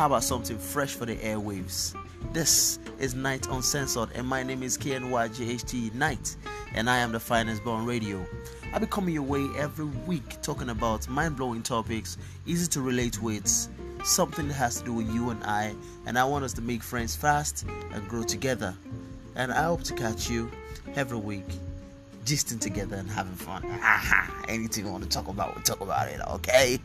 How about something fresh for the airwaves? This is Night Uncensored, and my name is KNYJHT Night, and I am the finest born radio. I'll be coming your way every week talking about mind blowing topics, easy to relate with, something that has to do with you and I, and I want us to make friends fast and grow together. And I hope to catch you every week, gisting together and having fun. Anything you want to talk about, we'll talk about it, okay?